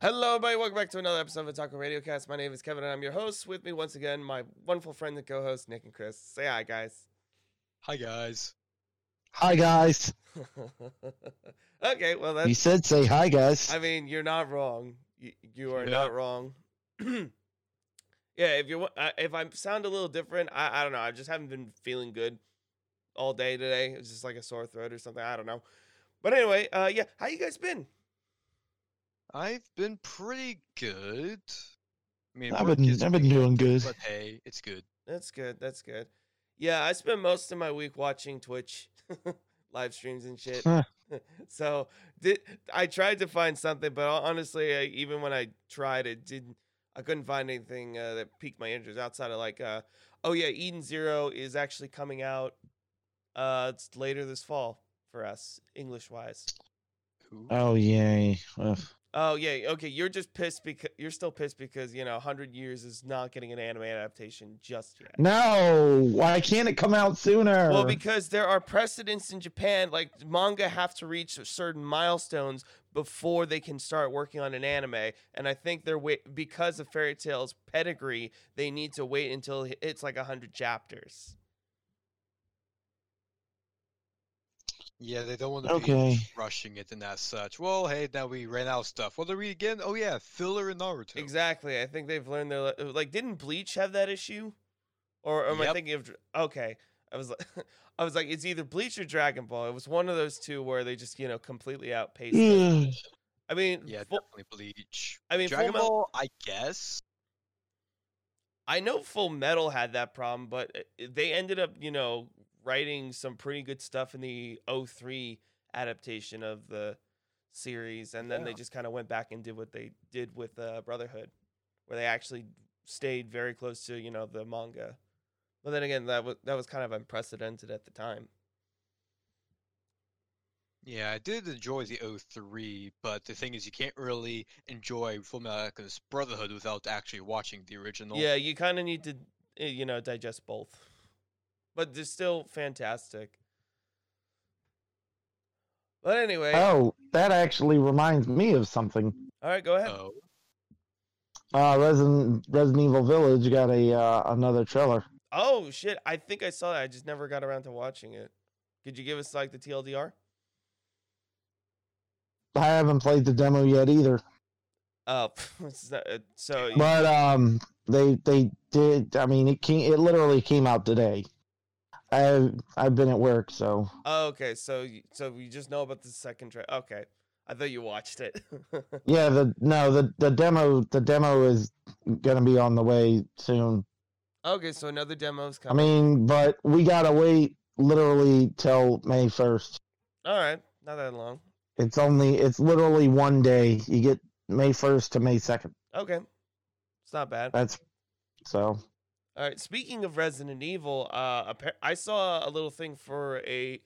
Hello, everybody. Welcome back to another episode of Otaku Radio Cast. My name is Kevin, and I'm your host. With me once again, my wonderful friend and co-host Nick and Chris. Say hi, guys. Hi guys. Hi guys. okay, well that's... You said say hi guys. I mean, you're not wrong. You, you are Yeah. not wrong. yeah, if you are if I sound a little different, I I don't know. I just haven't been feeling good all day today. It's just like a sore throat or something. I don't know. But anyway, uh, yeah. How you guys been? I've been pretty good. I mean, I've been I've been doing good. But hey, it's good. That's good. That's good. Yeah, I spent most of my week watching Twitch live streams and shit. Huh. so did I tried to find something, but honestly, I, even when I tried, it didn't. I couldn't find anything uh, that piqued my interest outside of like, uh, oh yeah, Eden Zero is actually coming out. Uh, it's later this fall for us, English wise. Oh yay. Ugh. Oh yeah, okay. You're just pissed because you're still pissed because you know, Hundred Years is not getting an anime adaptation just yet. No, why can't it come out sooner? Well, because there are precedents in Japan, like manga have to reach certain milestones before they can start working on an anime, and I think they're wait because of Fairy Tail's pedigree, they need to wait until it's like hundred chapters. Yeah, they don't want to Okay. be rushing it and as such. Well, hey, now we ran out of stuff. What are we again? Oh yeah, filler in Naruto. Exactly. I think they've learned their le- like. Didn't Bleach have that issue, or am I thinking of? Okay, I was like, I was like, it's either Bleach or Dragon Ball. It was one of those two where they just you know completely outpaced. I mean, Yeah, Fu- definitely Bleach. I mean, Full Dragon Metal- Ball, I guess. I know Full Metal had that problem, but uh, they ended up, you know, writing some pretty good stuff in the 03 adaptation of the series, and then they just kind of went back and did what they did with uh, Brotherhood, where they actually stayed very close to, you know, the manga. But then again, that was that was kind of unprecedented at the time. Yeah, I did enjoy the 03, but the thing is, you can't really enjoy Fullmetal Alchemist Brotherhood without actually watching the original. Yeah, you kind of need to, uh, you know, digest both. But they're still fantastic. But anyway, Oh, that actually reminds me of something. all right, go ahead. Oh, Uh, Resident Resident Evil Village got a uh, another trailer. Oh shit! I think I saw that. I just never got around to watching it. Could you give us like the TLDR? I haven't played the demo yet either, Oh, uh, so but um, they they did. I mean, it came. It literally came out today. I I've been at work, so oh, okay. So you- so you just know about the second track. Okay, I thought you watched it. yeah. The no the the demo the demo is gonna be on the way soon. okay, so another demo's coming. I mean, but we gotta wait literally till May first. All right, not that long. It's only it's literally one day. You get May first to May second. Okay, it's not bad. That's so. All right. Speaking of Resident Evil, uh, I saw a little thing for a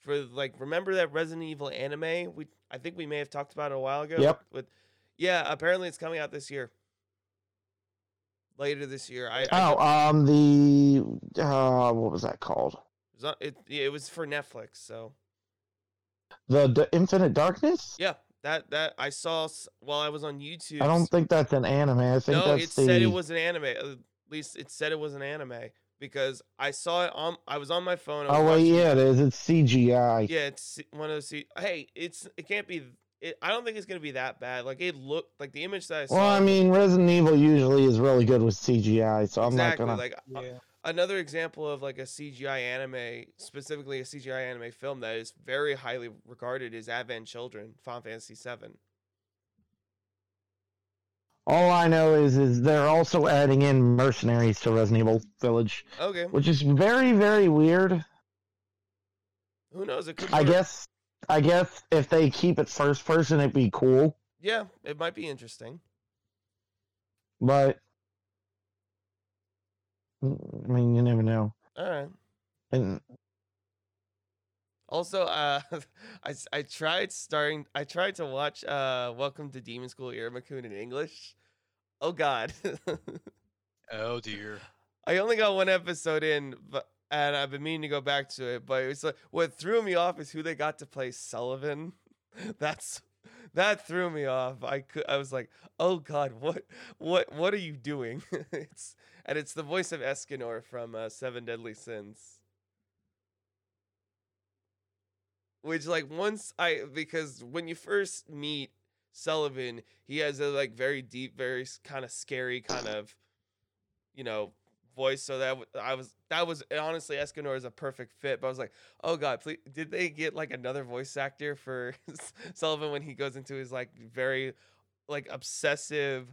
for like remember that Resident Evil anime? We I think we may have talked about it a while ago. Yep. With yeah, apparently it's coming out this year. Later this year. I, I Oh, um, the uh, what was that called? it, was on- it it was for Netflix. So The, the Infinite Darkness. yeah, that that I saw while I was on YouTube. I don't think that's an anime. I think no, that's it the. said it was an anime. At least it said it was an anime because I saw it on. I was on my phone. Oh wait, yeah, it is. It's CGI. Yeah, it's one of those. se- Hey, it's it can't be. It, I don't think it's gonna be that bad. Like it looked like the image that I saw. Well, I mean, Resident Evil usually is really good with CGI, so I'm exactly not gonna. like uh, another example of like a CGI anime, specifically a CGI anime film that is very highly regarded is Advent Children, Final Fantasy VII. All I know is, is they're also adding in mercenaries to Resident Evil Village, Okay, which is very, very weird. who knows? It could. I work. guess, I guess if they keep it first person, it'd be cool. Yeah, it might be interesting. But I mean, you never know. All right. And Also, uh, I, I tried starting. I tried to watch uh, Welcome to Demon School Iruma-kun in English. Oh God, Oh dear. I only got one episode in, but and I've been meaning to go back to it. But it's like what threw me off is who they got to play Sullivan. That's that threw me off. I could, I was like, "Oh God, what, what, what are you doing?" it's and it's the voice of Escanor from uh, Seven Deadly Sins. Which, like, once I because when you first meet Sullivan, he has a like very deep, very kind of scary kind of, you know, voice. So that I was that was honestly Escanor is a perfect fit. But I was like, oh god, please, did they get like another voice actor for Sullivan when he goes into his like very like obsessive,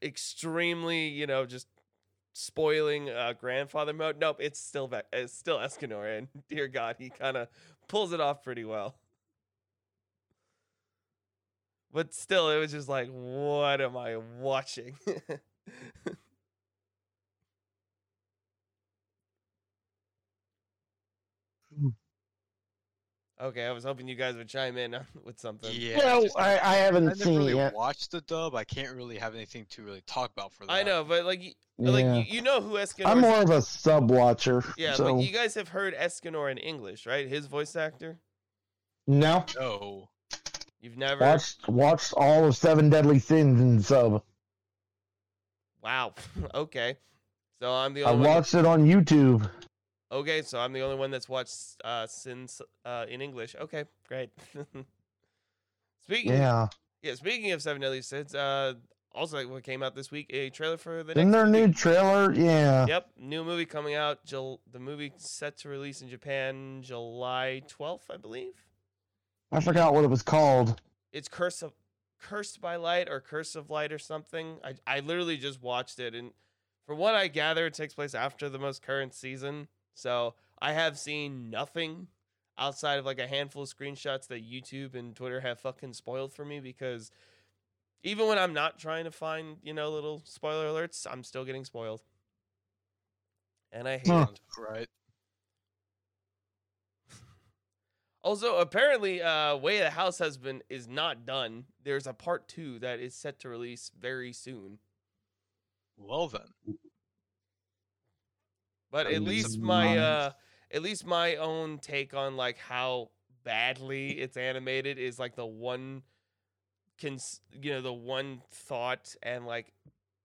extremely you know just spoiling uh, grandfather mode? Nope, it's still Ve- it's still Escanor, and dear God, he kind of pulls it off pretty well. But still, it was just like, what am I watching? Hmm. okay, I was hoping you guys would chime in with something. Yeah. well, just- I, I haven't I seen really it yet. watched the dub. I can't really have anything to really talk about for that. I know, but like, y- like you, you know who Escanor I'm is. more of a sub watcher. Yeah, so but you guys have heard Escanor in English, right? His voice actor. no. No. You've never. Watched watched all of Seven Deadly Sins in sub. Wow. okay. So I'm the I only one. watched it on YouTube. Okay, so I'm the only one that's watched uh Sins uh in English. Okay, great. speaking Yeah. yeah, speaking of Seven Deadly Sins, uh also what came out this week, a trailer for the next there a movie. new trailer? Yeah. Yep, new movie coming out. Jul- the movie set to release in Japan July 12th, I believe. I forgot what it was called. It's Curse of Cursed by Light or Curse of Light or something. I I literally just watched it and from what I gather it takes place after the most current season. So, I have seen nothing outside of like a handful of screenshots that YouTube and Twitter have fucking spoiled for me because even when I'm not trying to find, you know, little spoiler alerts, I'm still getting spoiled. And I hate Huh. it. Right. Also, apparently, uh, Way of the House Husband is not done. There's a part two that is set to release very soon. Well then. But at least my uh, at least my own take on like how badly it's animated is like the one, cons- you know, the one thought and like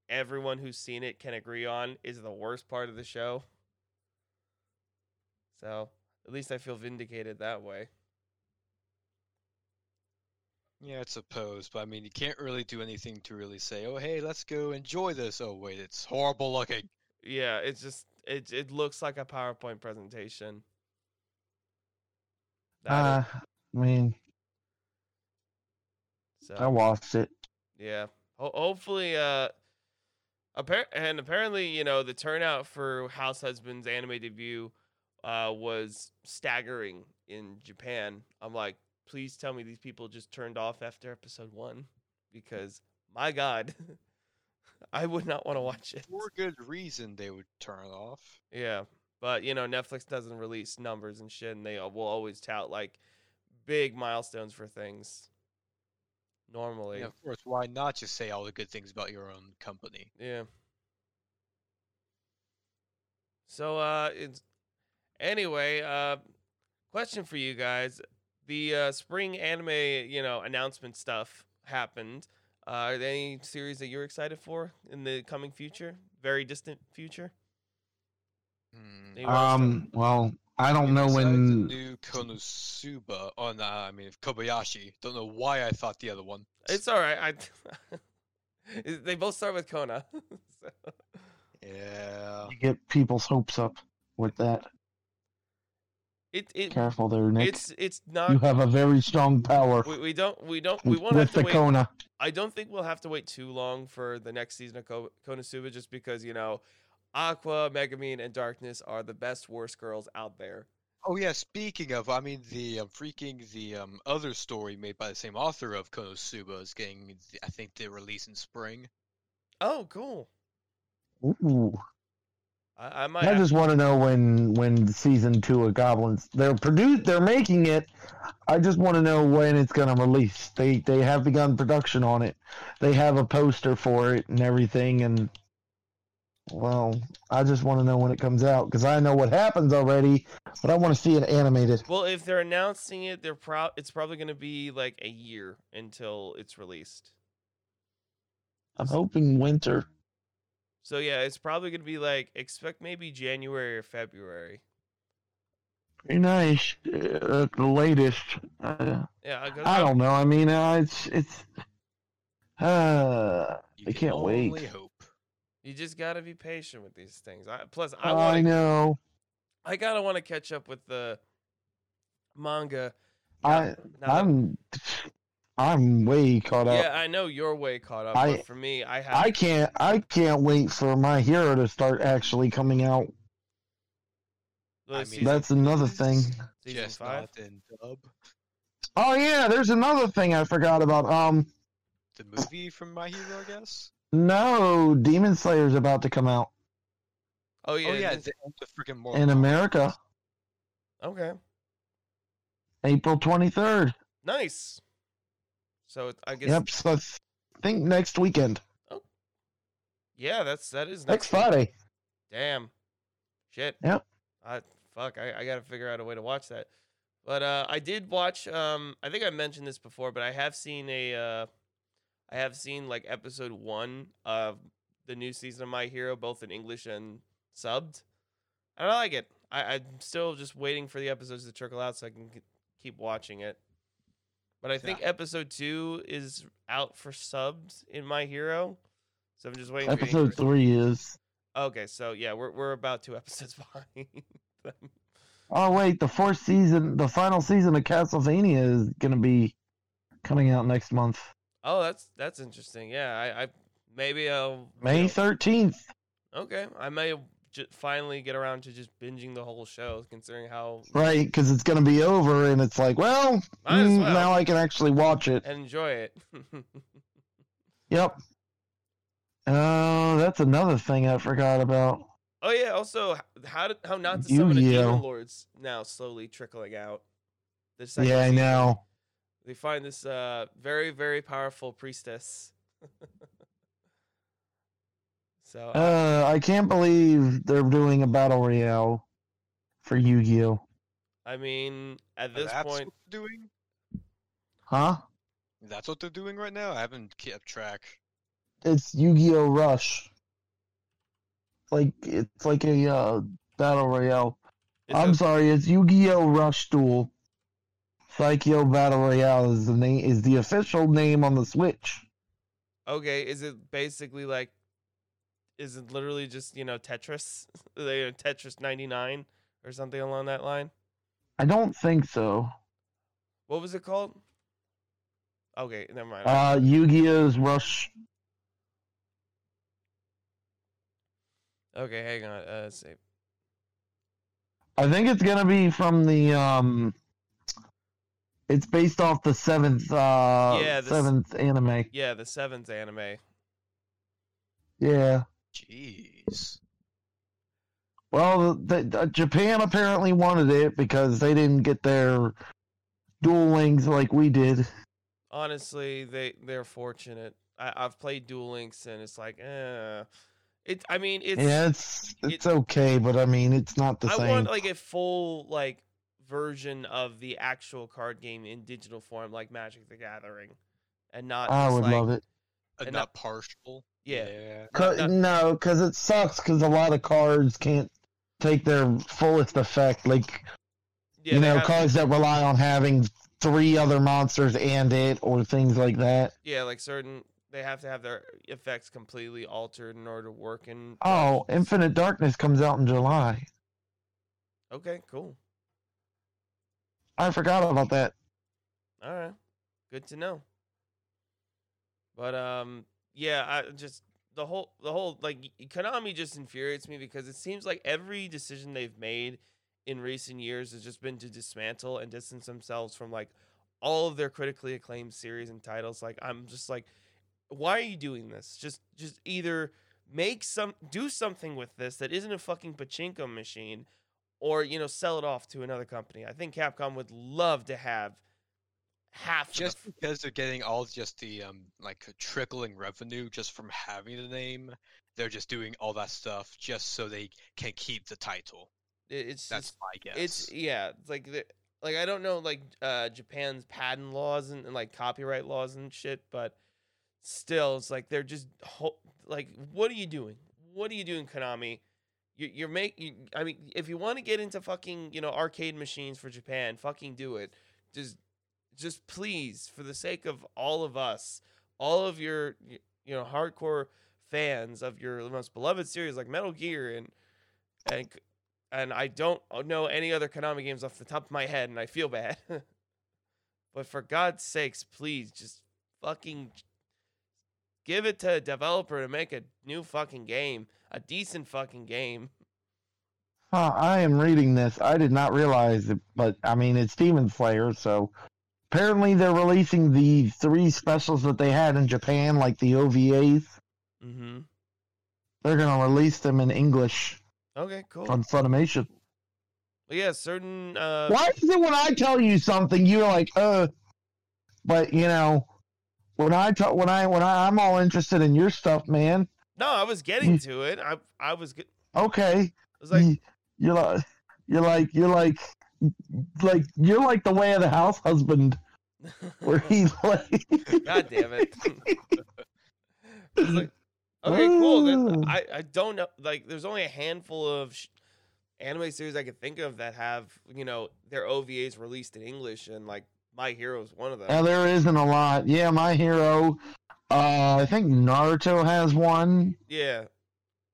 everyone who's seen it can agree on is the worst part of the show. So at least I feel vindicated that way. Yeah, I suppose, but I mean, you can't really do anything to really say, "Oh, hey, let's go enjoy this." Oh, wait, it's horrible looking. Yeah, it's just it it looks like a PowerPoint presentation. That Uh, I mean, so I watched it. yeah. Ho- hopefully, uh, appar- and apparently, you know, the turnout for House Husband's animated debut, uh, was staggering in Japan. I'm like, please tell me these people just turned off after episode one, because my God, I would not want to watch it. For good reason, they would turn it off. Yeah, but you know, Netflix doesn't release numbers and shit, and they will always tout like big milestones for things. Normally, Yeah, of course. Why not just say all the good things about your own company? yeah. So, uh, it's anyway. Uh, question for you guys: the uh, spring anime, you know, announcement stuff happened. Uh, are there any series that you're excited for in the coming future, very distant future? Hmm. that you? Um, well, I don't know when. new Konosuba. Oh, no, I mean Kobayashi. Don't know why I thought the other one. It's all right. I they both start with Kona. so, Yeah. You get people's hopes up with that. It it Careful there, Nick. it's it's not. you have a very strong power We, we don't we don't we with, won't have with to the wait. Kona. I don't think we'll have to wait too long for the next season of Ko- Konosuba, just because you know, Aqua, Megumin, and Darkness are the best worst girls out there. Oh yeah. Speaking of, I mean the um, freaking the um, other story made by the same author of Konosuba is getting, I think, the release in spring. Oh, cool. Ooh. I, I might. I just want to know when when season two of Goblins they're produce they're making it. I just want to know when it's gonna release. They they have begun production on it. They have a poster for it and everything, and Well, I just want to know when it comes out because I know what happens already, but I want to see it animated. Well, if they're announcing it, they're pro- it's probably going to be like a year until it's released. I'm hoping winter. So yeah, it's probably going to be like expect maybe January or February. Very nice. Uh, at the latest. Uh, Yeah, 'cause I I'm- don't know. I mean, uh, it's it's. Uh, You I can can't wait. hope. You just got to be patient with these things. I, plus, I I, want to know. I gotta want to catch up with the manga. I now that- I'm I'm way caught up. yeah, I know you're way caught up, I- but for me, I have. I can't I can't wait for my hero to start actually coming out. the I mean, That's another thing. Just five. not in dub. Oh yeah, there's another thing I forgot about. Um, The movie from My Hero, I guess. no, Demon Slayer's about to come out Oh yeah, oh yeah, the, the freaking Mortal in Kombat. America, okay, April 23rd. nice. So it- I guess Yep, so I think next weekend, Oh. yeah, that's that is next week. Friday. Damn, shit. Yep. I fuck. I, I gotta figure out a way to watch that. But uh, I did watch. Um, I think I mentioned this before, but I have seen a. Uh, I have seen like episode one of the new season of My Hero, both in English and subbed, and I like it. I, I'm still just waiting for the episodes to trickle out so I can keep watching it. But I think episode two is out for subs in My Hero, so I'm just waiting. Episode English- three is. Okay, so yeah, we're we're about two episodes behind. them. Oh wait, the fourth season, the final season of Castlevania is gonna be coming out next month, oh, that's that's interesting. Yeah, I, I maybe I'll you May know, 13th. okay, I may j- finally get around to just binging the whole show, considering how Right, because it's gonna be over, and it's like, well, mm, well. now I can actually watch it. and enjoy it. Yep. Uh, that's another thing I forgot about. oh yeah, also how how not to summon a Yu-Gi-Oh. demon lords now slowly trickling out. The second Yeah, I know. They find this uh very very powerful priestess. so uh, Uh, I can't believe they're doing a battle royale for Yu-Gi-Oh. I mean, at this That's point, what they're doing. Huh? That's what they're doing right now. I haven't kept track. It's Yu-Gi-Oh Rush. Like it's like a uh, battle royale. is I'm it- sorry, it's Yu-Gi-Oh Rush Duel. Saikyo Battle Royale is the name is the official name on the Switch. Okay, is it basically like is it literally just, you know, Tetris? They Tetris 99 or something along that line? I don't think so. What was it called? Okay, never mind. Uh, Yu-Gi-Oh's Rush. okay, hang on. Uh, let's see. I think it's gonna be from the um. It's based off the seventh uh Yeah, this- seventh anime. Yeah, the 7th anime. Yeah. Jeez. Well, the, the, Japan apparently wanted it because they didn't get their Duel Links like we did. Honestly, they they're fortunate. I, I've played Duel Links and it's like, eh. It. I mean, it's. yeah, it's it's okay, but I mean, it's not the I same. I want like a full like version of the actual card game in digital form, like Magic the Gathering, and not. I just, would like, love it. Uh, And not not- partial. Yeah. Yeah. Cause, not- no, because it sucks because a lot of cards can't take their fullest effect. Like Yeah, you know, have- cards that rely on having three other monsters and it, or things like that. yeah, like certain they have to have their effects completely altered in order to work in. Oh, Infinite Darkness comes out in July. Okay, cool. I forgot about that. All right, good to know. But um, yeah, I just the whole the whole like Konami just infuriates me because it seems like every decision they've made in recent years has just been to dismantle and distance themselves from like all of their critically acclaimed series and titles. Like I'm just like, why are you doing this? Just just either make some do something with this that isn't a fucking pachinko machine or you know sell it off to another company. I think Capcom would love to have half of the Just because they're getting all just the um like trickling revenue just from having the name, they're just doing all that stuff just so they can keep the title. it's That's just, my guess. it's yeah it's like the, like i don't know like uh japan's patent laws and, and like copyright laws and shit but still it's like they're just ho- like what are you doing what are you doing konami you, you're making i mean if you want to get into fucking you know arcade machines for japan fucking do it just just please for the sake of all of us all of your you know hardcore fans of your most beloved series like metal gear and and and I don't know any other Konami games off the top of my head, and I feel bad. but for God's sakes, please just fucking give it to a developer to make a new fucking game, a decent fucking game. Huh, I am reading this. I did not realize it, but I mean, it's Demon Slayer, so apparently they're releasing the three specials that they had in Japan, like the OVAs. Mm-hmm. They're going to release them in English Okay, cool. on Funimation. Well, yeah, certain. Uh, Why is it when I tell you something, you're like, uh, but you know, when I talk, when I, when I, I'm all interested in your stuff, man. No, I was getting to it. I I was. Get, Okay. I was like, You- you're like, you're like, you're like, like, you're like the way of the house husband. where he like God damn it. Like, okay, cool. Then Ah. I, I don't know. Like, there's only a handful of sh- anime series I can think of that have, you know, their OVAs released in English, and like My Hero is one of them. Uh, there isn't a lot. Yeah, my hero. Uh, I think Naruto has one. yeah.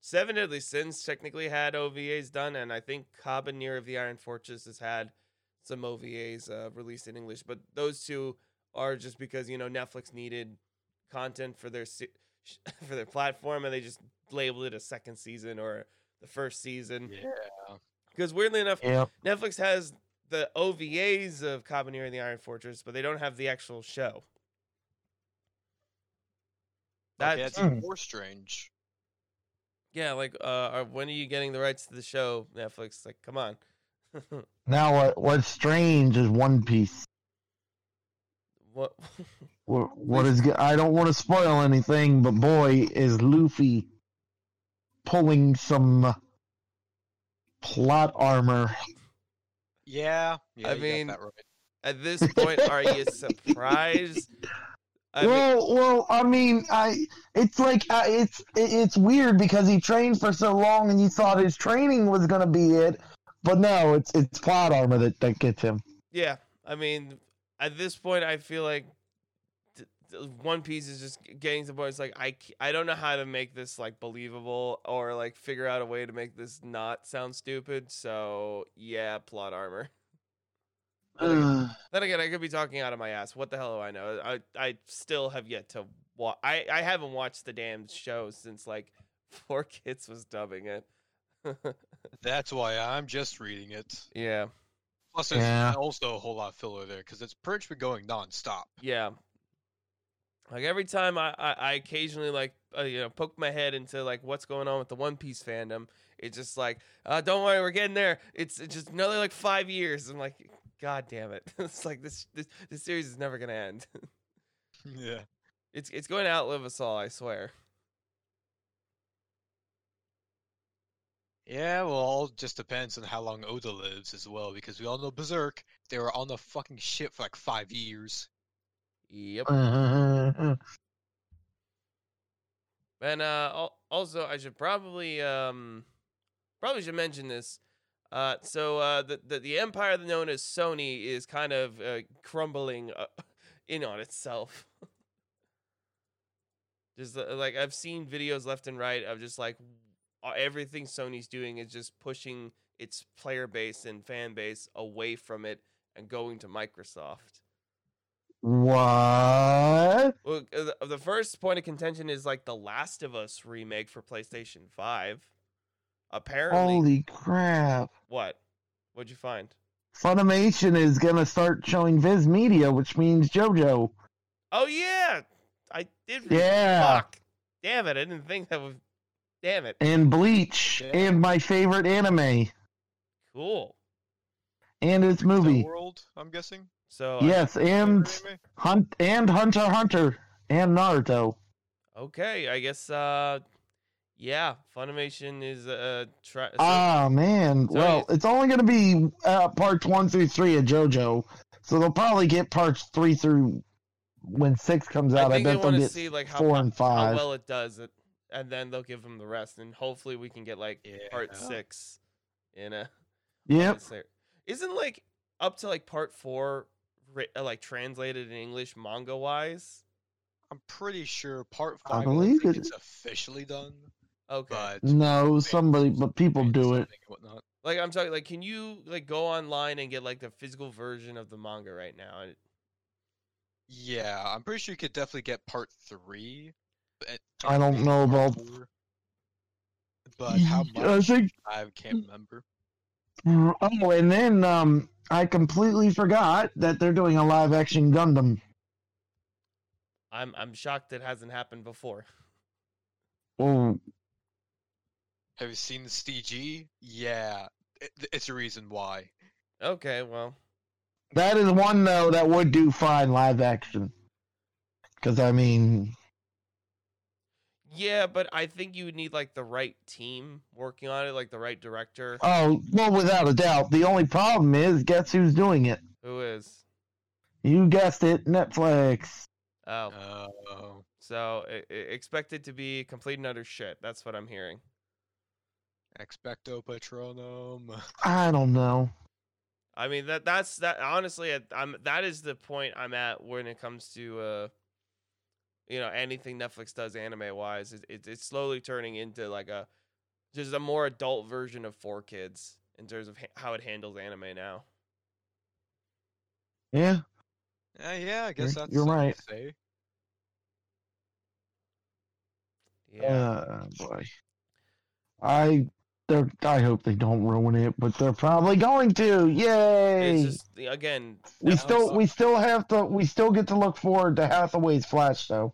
Seven Deadly Sins technically had OVAs done, and I think Kabaneri of the Iron Fortress has had some OVAs uh, released in English. But those two are just because you know Netflix needed content for their se- for their platform, and they just labeled it a second season or the first season. yeah. Because weirdly enough, Yep. Netflix has the OVAs of Kabaneri and the Iron Fortress, but they don't have the actual show. Okay, That's that's more strange. Yeah, like uh, are, when are you getting the rights to the show? Netflix, like, come on. Now, what what's strange is One Piece. what? What, what is? I don't want to spoil anything, but boy, is Luffy pulling some plot armor. Yeah. yeah I mean, right. At this point, are you surprised? I mean, well, well, I mean, I it's like uh, it's it, it's weird because he trained for so long, and you thought his training was gonna be it, but no, it's it's plot armor that that gets him. yeah. I mean, at this point, I feel like One Piece is just getting to the point. It's like I I don't know how to make this like believable or like figure out a way to make this not sound stupid. So yeah, plot armor. Ugh. Then again, I could be talking out of my ass. What the hell do I know? I I still have yet to watch. I I haven't watched the damn show since like Four Kids was dubbing it. That's why I'm just reading it. yeah, Plus, there's Yeah. also a whole lot of filler there because it's pretty much been going nonstop. yeah. Like every time I I, I occasionally like uh, you know poke my head into like what's going on with the One Piece fandom. It's just like, uh, don't worry, we're getting there. It's, it's just another like five years. I'm like, God damn it! it's like this this this series is never gonna end. yeah. it's it's going to outlive us all. I swear. Yeah, well, all just depends on how long Oda lives as well, because we all know Berserk, they were on the fucking ship for like five years. Yep. Uh, And uh, also, I should probably um, probably should mention this. Uh, so uh, the, the the empire known as Sony is kind of uh, crumbling uh, in on itself. just uh, like I've seen videos left and right of just like everything Sony's doing is just pushing its player base and fan base away from it and going to Microsoft. what? Well, uh, the, the first point of contention is like the Last of Us remake for PlayStation Five. Apparently, Holy crap! what? What'd you find? Funimation is gonna start showing Viz Media, which means JoJo. Oh yeah, I did. Yeah. Fuck. Damn it! I didn't think that was. Damn it. and Bleach, Yeah. and my favorite anime, Cool. and its movie. World, I'm guessing. So I- Yes, and Hunt and Hunter Hunter and Naruto. okay, I guess. uh Yeah, Funimation is uh try. so- Ah man, so well, it's only going to be uh, parts one through three of JoJo, so they'll probably get parts three through when six comes out. I, think they bet they'll want to get see like how, four how- and how five. well it does, it, and then they'll give them the rest, and hopefully we can get like part six in a. yep. Isn't like up to like part four, uh, like translated in English manga wise? I'm pretty sure part five. I, don't believe think it's officially done, Okay. but No, somebody, but people do it. whatnot. Like I'm talking, like can you like go online and get like the physical version of the manga right now? Yeah, I'm pretty sure you could definitely get part three. I don't know about- four. But how I much? think. I can't remember. Oh, and then um, I completely forgot that they're doing a live action Gundam. I'm I'm shocked it hasn't happened before. Oh, Have you seen the CG? Yeah, it, it's a reason why. Okay, well, that is one though that would do fine live action. Because I mean, yeah, but I think you would need like the right team working on it, like the right director. oh well, without a doubt. The only problem is, guess who's doing it? Who is? You guessed it, Netflix. Oh, Oh, so i i- expect it to be complete and utter shit. That's what I'm hearing. Expecto patronum. I don't know. I mean that that's that honestly I- I'm that is the point I'm at when it comes to uh you know anything Netflix does anime wise it, it, it's slowly turning into like a just a more adult version of 4Kids in terms of ha- how it handles anime now. Yeah, Yeah, yeah, I guess You're- that's you're right. Say. Yeah. Uh, boy. I they're I hope they don't ruin it, but they're probably going to. Yay! it's just again we still we still have to we still get to look forward to Hathaway's Flash though,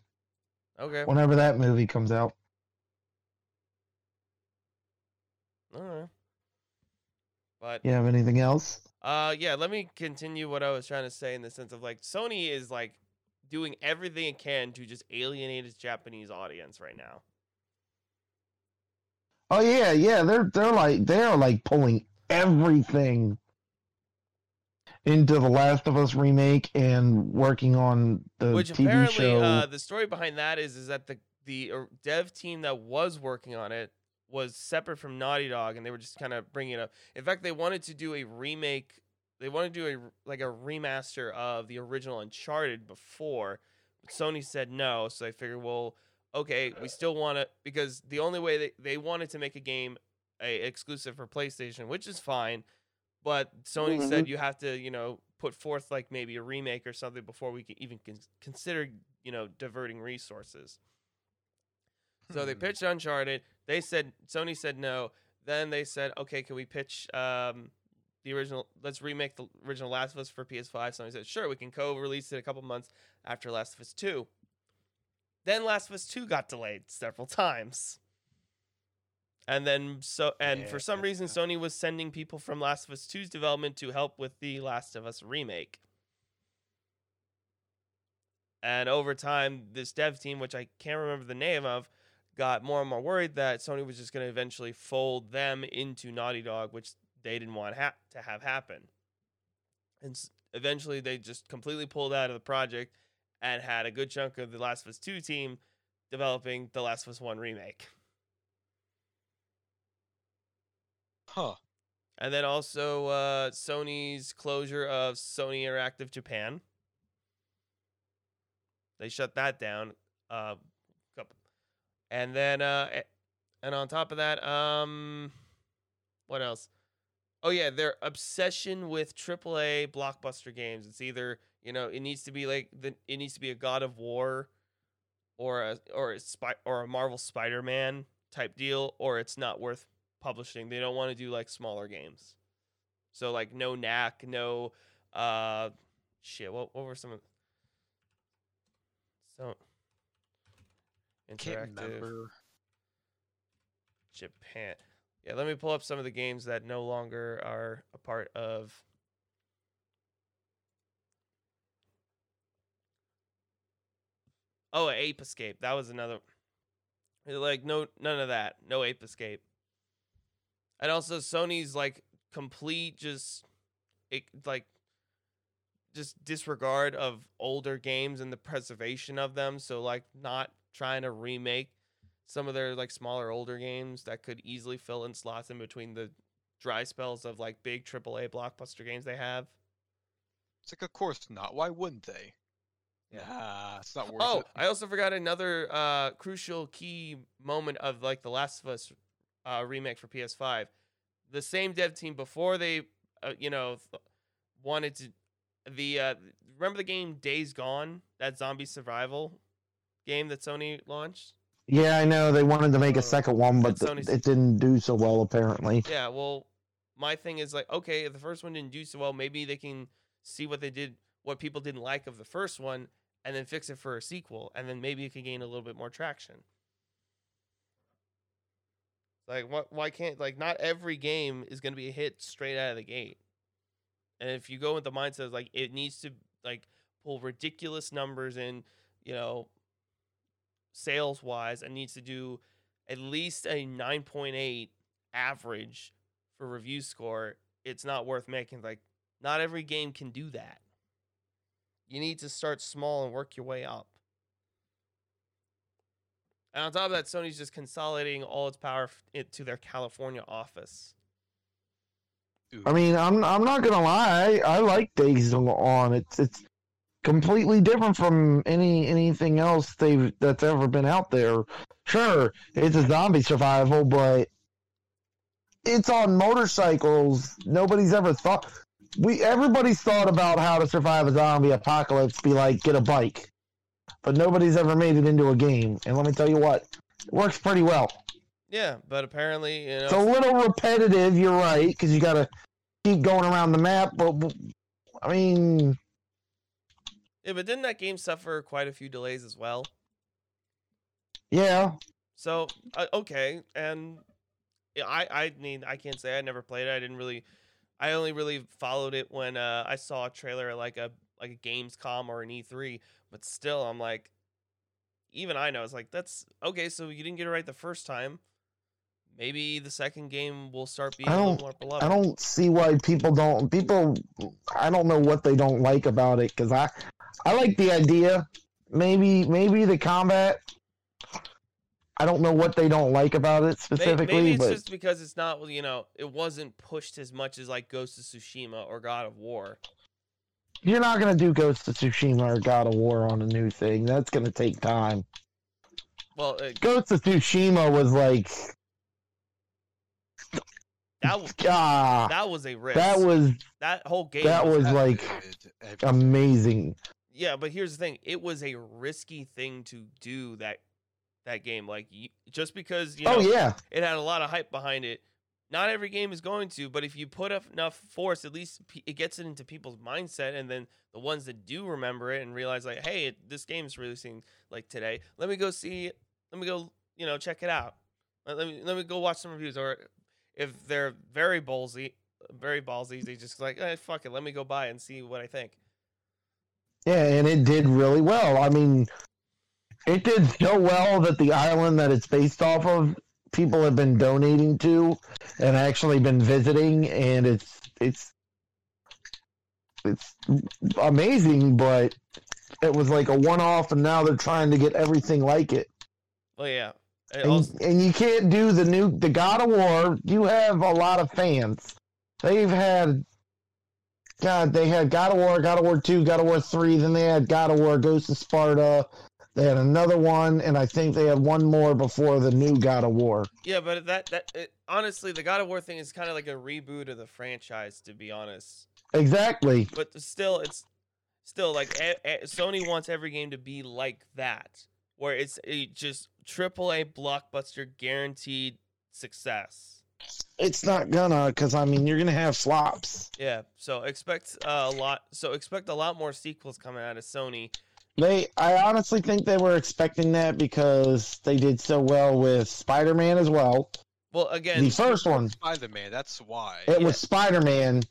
okay. whenever that movie comes out. All right. But You have anything else? Uh, yeah. Let me continue what I was trying to say in the sense of like Sony is like doing everything it can to just alienate its Japanese audience right now. Oh yeah, yeah, they're they're like they're like pulling everything into the Last of Us remake and working on the Which TV apparently, show. uh, the story behind that is is that the the uh, dev team that was working on it was separate from Naughty Dog, and they were just kind of bringing it up. In fact, they wanted to do a remake. They wanted to do a like a remaster of the original Uncharted before, but Sony said no. So they figured, well, okay, we still want to because the only way they they wanted to make a game a exclusive for PlayStation, which is fine. But Sony Mm-hmm. said you have to, you know, put forth like maybe a remake or something before we can even con- consider, you know, diverting resources. So they Hmm. pitched Uncharted. They said Sony said no. Then they said, okay, can we pitch um, the original? Let's remake the original Last of Us for PS5. Sony said, sure, we can co-release it a couple months after Last of Us Two. Then Last of Us Two got delayed several times. And then so and for some reason Yeah. Sony was sending people from Last of Us 2's development to help with the Last of Us remake. And over time, this dev team, which I can't remember the name of, got more and more worried that Sony was just going to eventually fold them into Naughty Dog, which they didn't want ha- to have happen. And s- eventually, they just completely pulled out of the project and had a good chunk of the Last of Us 2 team developing the Last of Us 1 remake. Huh. And then also uh, Sony's closure of Sony Interactive Japan. They shut that down. Uh, and then uh, and on top of that, um, what else? Oh yeah, their obsession with AAA blockbuster games. It's either you know it needs to be like the it needs to be a God of War, or a or a spy or a Marvel Spider Man type deal, or it's not worth publishing. They don't want to do like smaller games. So like no knack, no uh shit, what what were some of so interactive. Japan. Yeah, let me pull up some of the games that no longer are a part of Oh, Ape Escape. That was another. Like no, none of that. No Ape Escape. And also Sony's like complete just, it like, just disregard of older games and the preservation of them. So like not trying to remake some of their like smaller older games that could easily fill in slots in between the dry spells of like big AAA blockbuster games they have. It's like, of course not. Why wouldn't they? Yeah, it's not worth Oh, it. I also forgot another uh, crucial key moment of like the Last of Us uh, remake for PS5. The same dev team before they, uh, you know, th- wanted to the uh, remember the game Days Gone, that zombie survival game that Sony launched. Yeah, I know they wanted to make Uh, a second one, but and Sony's- it didn't do so well apparently. Yeah, well, my thing is like, okay, if the first one didn't do so well, maybe they can see what they did, what people didn't like of the first one, and then fix it for a sequel, and then maybe it could gain a little bit more traction. Like, what? Why can't like not every game is going to be a hit straight out of the gate? And if you go with the mindset like it needs to like pull ridiculous numbers in, you know, sales wise, and needs to do at least a nine point eight average for review score, it's not worth making. Like, not every game can do that. You need to start small and work your way up. And on top of that, Sony's just consolidating all its power f- into their California office. Ooh. I mean, I'm I'm not gonna lie, I, I like Days Gone. It's it's completely different from any anything else they've that's ever been out there. Sure, it's a zombie survival, but it's on motorcycles. Nobody's ever thought we everybody's thought about how to survive a zombie apocalypse. Be like, get a bike, but nobody's ever made it into a game. And let me tell you what, it works pretty well. Yeah, but apparently, you know, It's a little repetitive. You're right because you got to keep going around the map. But I mean, yeah, but didn't that game suffer quite a few delays as well? yeah, So uh, okay, and I I mean I can't say I never played it. I didn't really, I only really followed it when uh, I saw a trailer at like a like a Gamescom or an E3. But still, I'm like, even I know it's like that's okay. So you didn't get it right the first time. Maybe the second game will start being I don't- more beloved. I don't see why people don't. People, I don't know what they don't like about it because I, I like the idea. Maybe, maybe the combat. I don't know what they don't like about it May- specifically, Maybe it's but just because it's not you know it wasn't pushed as much as like Ghost of Tsushima or God of War. you're not gonna do Ghost of Tsushima or God of War on a new thing. That's gonna take time. Well, uh, Ghost of Tsushima was like, that was ah, that was a risk. that was that whole game. that was like amazing. Yeah, but here's the thing: it was a risky thing to do that that game. Like just because you know oh yeah, it had a lot of hype behind it. Not every game is going to, but if you put up enough force, at least it gets it into people's mindset, and then the ones that do remember it and realize like, hey, it, this game is releasing like today. Let me go see. Let me go, you know, check it out. Let let me let me go watch some reviews. Or if they're very ballsy, very ballsy, they just like, eh, fuck it. Let me go buy and see what I think. Yeah, and it did really well. I mean, it did so well that the island that it's based off of, people have been donating to and actually been visiting, and it's it's it's amazing. But it was like a one-off, and now they're trying to get everything like it. Well, yeah. And, also- and you can't do the new the God of War. You have a lot of fans. They've had God, they had God of War, God of War two, God of War three. Then they had God of War Ghost of Sparta. They had another one, and I think they had one more before the new God of War. Yeah, but that that it, honestly, the God of War thing is kind of like a reboot of the franchise, to be honest. Exactly. But still, it's still like a, a- Sony wants every game to be like that, where it's a just triple A blockbuster guaranteed success. It's not gonna, because I mean, you're gonna have flops. Yeah, so expect uh, a lot. So expect a lot more sequels coming out of Sony. They, I honestly think they were expecting that because they did so well with Spider-Man as well. Well, again, the first one, Spider-Man. That's why. It was Spider Man.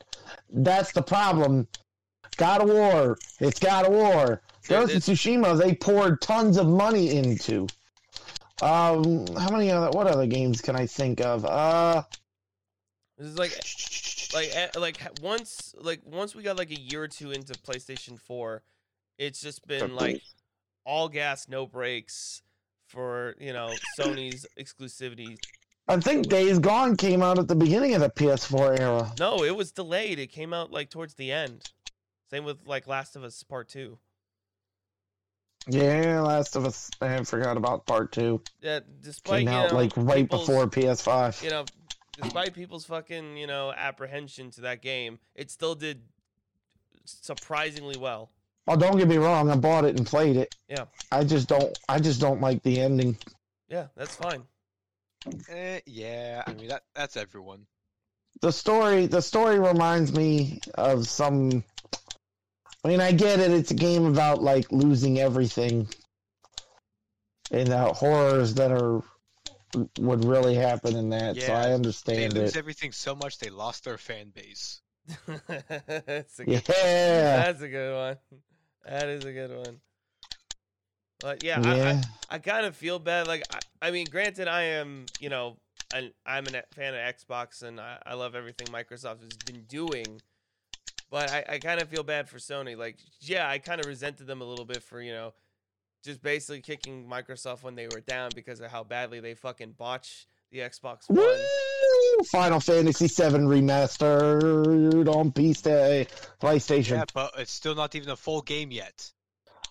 That's the problem. God of War. It's God of War. Yeah, Ghost of Tsushima, they poured tons of money into. Um, how many other? What other games can I think of? Uh, This is like like eh, like once like once we got like a year or two into PlayStation 4, it's just been like all gas, no brakes for, you know, Sony's exclusivity. I think Days Gone came out at the beginning of the PS4 era. No, it was delayed. It came out like towards the end. Same with like Last of Us Part 2. Yeah, Last of Us. I forgot about Part Two. Yeah, despite Came you out know, like right before PS5. you know, despite people's fucking, you know, apprehension to that game, it still did surprisingly well. Oh, don't get me wrong. I bought it and played it. Yeah. I just don't. I just don't like the ending. Yeah, that's fine. Eh, yeah, I mean that that's everyone. the story the story reminds me of some I mean I get it it's a game about like losing everything and the horrors that are would really happen in that so Yeah, I They understand lose it everything so much they lost their fan base. that's, a yeah good, that's a good one. That is a good one. But yeah, I, I, I kind of feel bad. Like, I, I mean, granted, I am, you know, an, I'm a fan of Xbox and I, I love everything Microsoft has been doing. But I, I kind of feel bad for Sony. Like, yeah, I kind of resented them a little bit for, you know, just basically kicking Microsoft when they were down because of how badly they fucking botched the Xbox One. Woo! Final Fantasy VII remastered on PC PlayStation Yeah, but it's still not even a full game yet.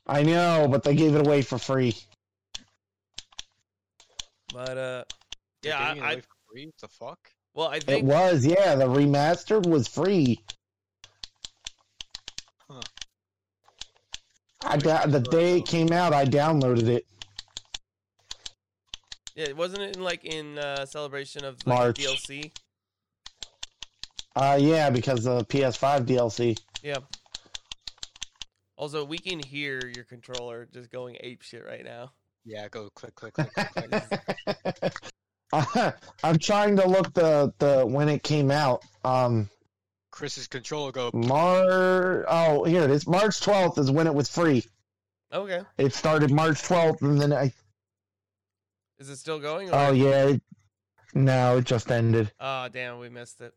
I know but they gave it away for free But, uh, yeah, I, I, away free? What the fuck? well, I think it was yeah the remastered was free Huh. I da- the day it came out I downloaded it yeah, wasn't it in, like, in uh, celebration of like, March. DLC? Uh, yeah, because of PS5 DLC. Yeah. Also, we can hear your controller just going ape shit right now. Yeah, go click, click, click, click, click. I'm trying to look the the when it came out. Um, Chris's controller go. Mar. Oh, here it is. March 12th is when it was free. Okay. It started March 12th, and then I. Is it still going? Or... Oh yeah. It, no, it just ended. Oh, damn, we missed it.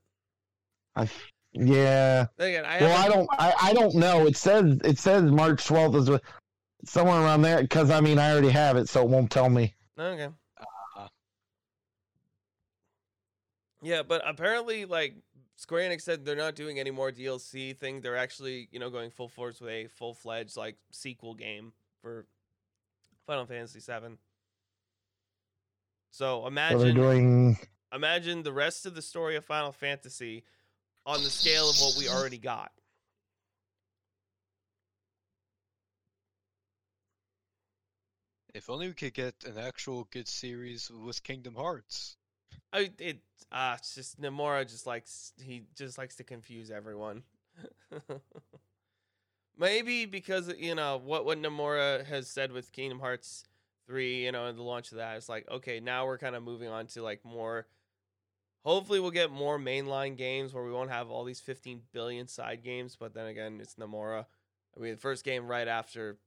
I. Yeah. Again, I Well, I don't. I, I don't know. It says it says March 12th is wh- somewhere around there. Because I mean, I already have it, so it won't tell me. Okay. Uh, Yeah, but apparently, like Square Enix said, they're not doing any more DLC thing. They're actually, you know, going full force with a full fledged like sequel game for Final Fantasy VII. So So they're imagine, doing. imagine the rest of the story of Final Fantasy on the scale of what we already got. if only we could get an actual good series with Kingdom Hearts. I it uh it's just Nomura just likes he just likes to confuse everyone. Maybe because you know what what Nomura has said with Kingdom Hearts 3, you know, and the launch of that, it's like okay, now we're kind of moving on to like more hopefully we'll get more mainline games where we won't have all these 15 billion side games, but then again, it's Nomura. I mean, the first game right after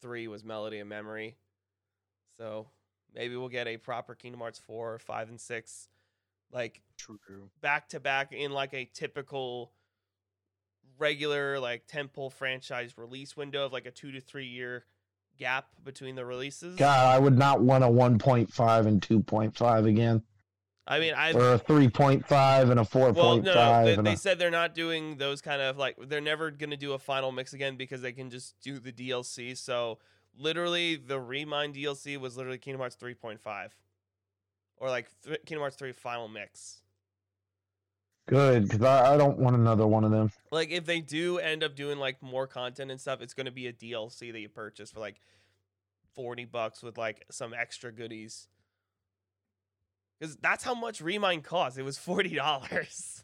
3 was Melody and Memory. So, maybe we'll get a proper Kingdom Hearts 4, 5 and 6 like True, true. back to back in like a typical regular like temple franchise release window of like a 2 to 3 year gap between the releases. God, I would not want a 1.5 and 2.5 again, I mean, I or a 3.5 and a 4.5. well, no, no they, they a, said they're not doing those kind of like they're never going to do a final mix again because they can just do the DLC. So, literally the Re Mind DLC was literally Kingdom Hearts 3.5 or like th- Kingdom Hearts 3 final mix. Good because I, I don't want another one of them. like if they do end up doing like more content and stuff, it's going to be a DLC that you purchase for like 40 bucks with like some extra goodies. Cuz that's how much Re Mind cost. It was $40.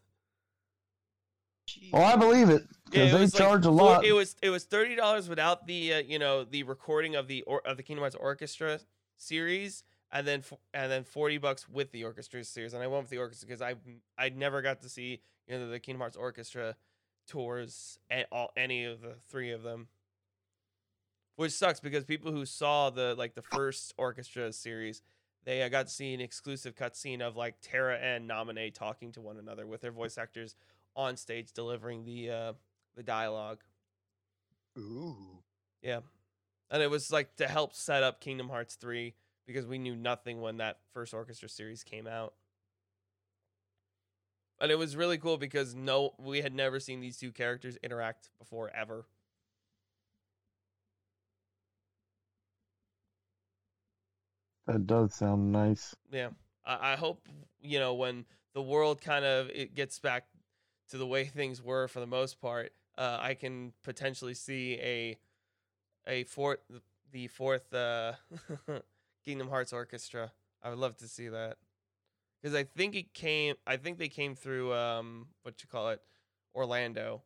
Well, I believe it because it they was like charge a lot. It was it was $30 without the uh, you know, the recording of the or, of the Kingdom Hearts Orchestra series and then and then 40 bucks with the orchestra series and I went with the orchestra because I I never got to see you know the Kingdom Hearts Orchestra tours at all any of the three of them. Which sucks because people who saw the like the first orchestra series, they uh, got to see an exclusive cutscene of like Terra and Naminé talking to one another with their voice actors on stage delivering the uh the dialogue. Ooh. Yeah. And it was like to help set up Kingdom Hearts 3 because we knew nothing when that first orchestra series came out. And it was really cool because no we had never seen these two characters interact before ever. That does sound nice. Yeah. I, I hope you know when the world kind of it gets back to the way things were for the most part, uh, I can potentially see a a fourth the fourth uh, Kingdom Hearts orchestra. I would love to see that because I think it came. I think they came through um what you call it, Orlando.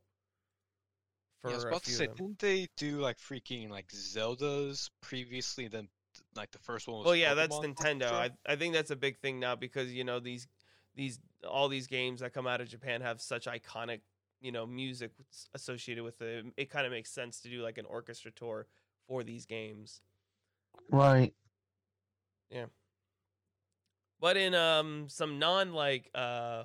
For Yeah, I was about to say, them. didn't they do like freaking like Zeldas previously? Then like the first one was. Well, yeah, that's Nintendo. I I think that's a big thing now because you know these these all these games that come out of Japan have such iconic you know music associated with it. It kind of makes sense to do like an orchestra tour for these games. Right. But in um some non like uh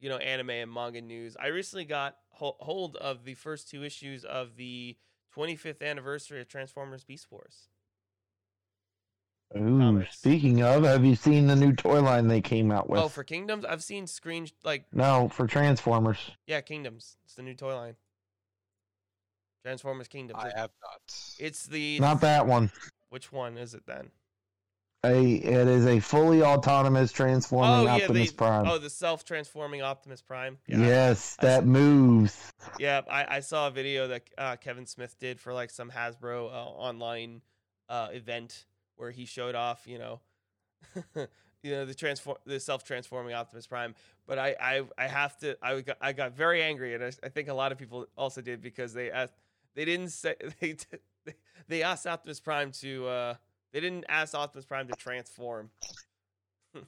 you know anime and manga news, I recently got ho- hold of the first two issues of the 25th anniversary of Transformers Beast Wars. Ooh, Comics. speaking of, have you seen the new toy line they came out with? Oh, for Kingdoms, I've seen screen like no, for Transformers. yeah, Kingdoms. It's the new toy line. Transformers Kingdoms. I have not. It's the Not that one. which one is it then? A it is a fully autonomous transforming oh yeah, Optimus the Prime. oh the self-transforming Optimus Prime. Yeah, yes, I- that moves. yeah. I, I saw a video that uh, Kevin Smith did for like some Hasbro uh, online uh, event where he showed off, you know, you know the transform the self-transforming Optimus Prime. But I I, I have to I got, I got very angry, and I, I think a lot of people also did because they asked they didn't say they they, they asked Optimus Prime to uh they didn't ask Optimus Prime to transform.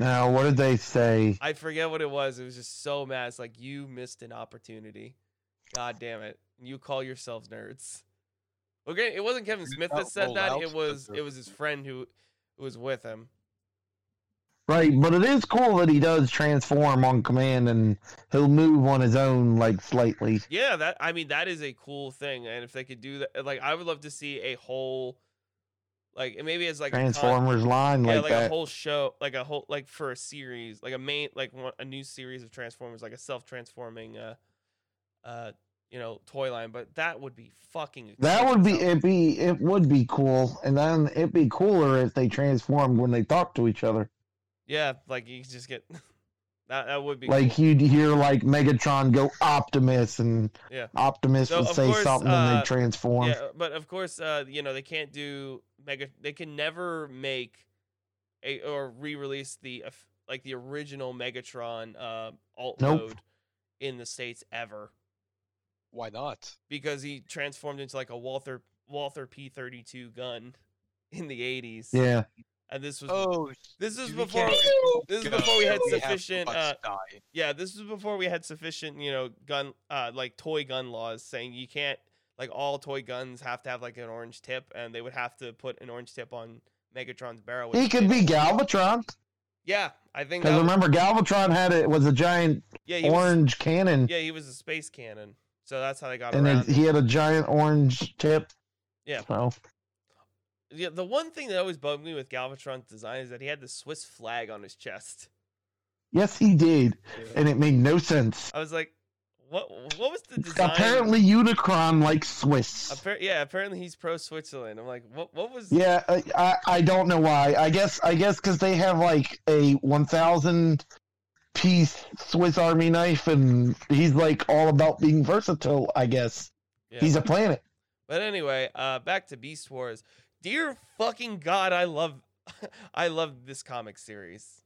Now, what did they say? I forget what it was. It was just so mad. It's like you missed an opportunity. God damn it! You call yourselves nerds. Okay, it wasn't Kevin Smith that said that. It was it was his friend who, who was with him. Right, but it is cool that he does transform on command and he'll move on his own like slightly. Yeah, that I mean that is a cool thing, and if they could do that, like I would love to see a whole, like maybe it's like a con- Transformers line yeah, like, like a whole show, like a whole like for a series, like a main like one, a new series of Transformers, like a self transforming, uh, uh, you know, toy line. But that would be fucking. that would be it. Be it would be cool, and then it'd be cooler if they transformed when they talk to each other. Yeah, like you just get that. That would be Like cool. you'd hear like Megatron go Optimus, and Yeah. Optimus So, would say course, something, and uh, they transform. Yeah, but of course, uh, you know they can't do mega. They can never make a or re-release the like the original Megatron uh, alt Nope. mode in the states ever Why not? because he transformed into like a Walther Walther P thirty two gun in the eighties. Yeah, and this was Oh, this is before can't this is before we had have sufficient. Uh, die. yeah, this was before we had sufficient, you know, gun uh like toy gun laws saying you can't like all toy guns have to have like an orange tip and they would have to put an orange tip on Megatron's barrel. he could be. Galvatron Yeah, I think because that was, remember Galvatron had it was a giant yeah, he was, orange cannon, yeah, he was a space cannon. So that's how they got and around it, he had a giant orange tip. Yeah. So Yeah, the one thing that always bugged me with Galvatron's design is that he had the Swiss flag on his chest. yes, he did, and it made no sense. I was like, what what was the design? Apparently, Unicron likes Swiss. Appar- yeah, apparently he's pro Switzerland. I'm like, what what was Yeah, I, I don't know why. I guess I guess because they have like a one thousand piece Swiss Army knife, and he's like all about being versatile. I guess Yeah. he's a planet. But anyway, uh, back to Beast Wars. Dear fucking god, I love, I love this comic series.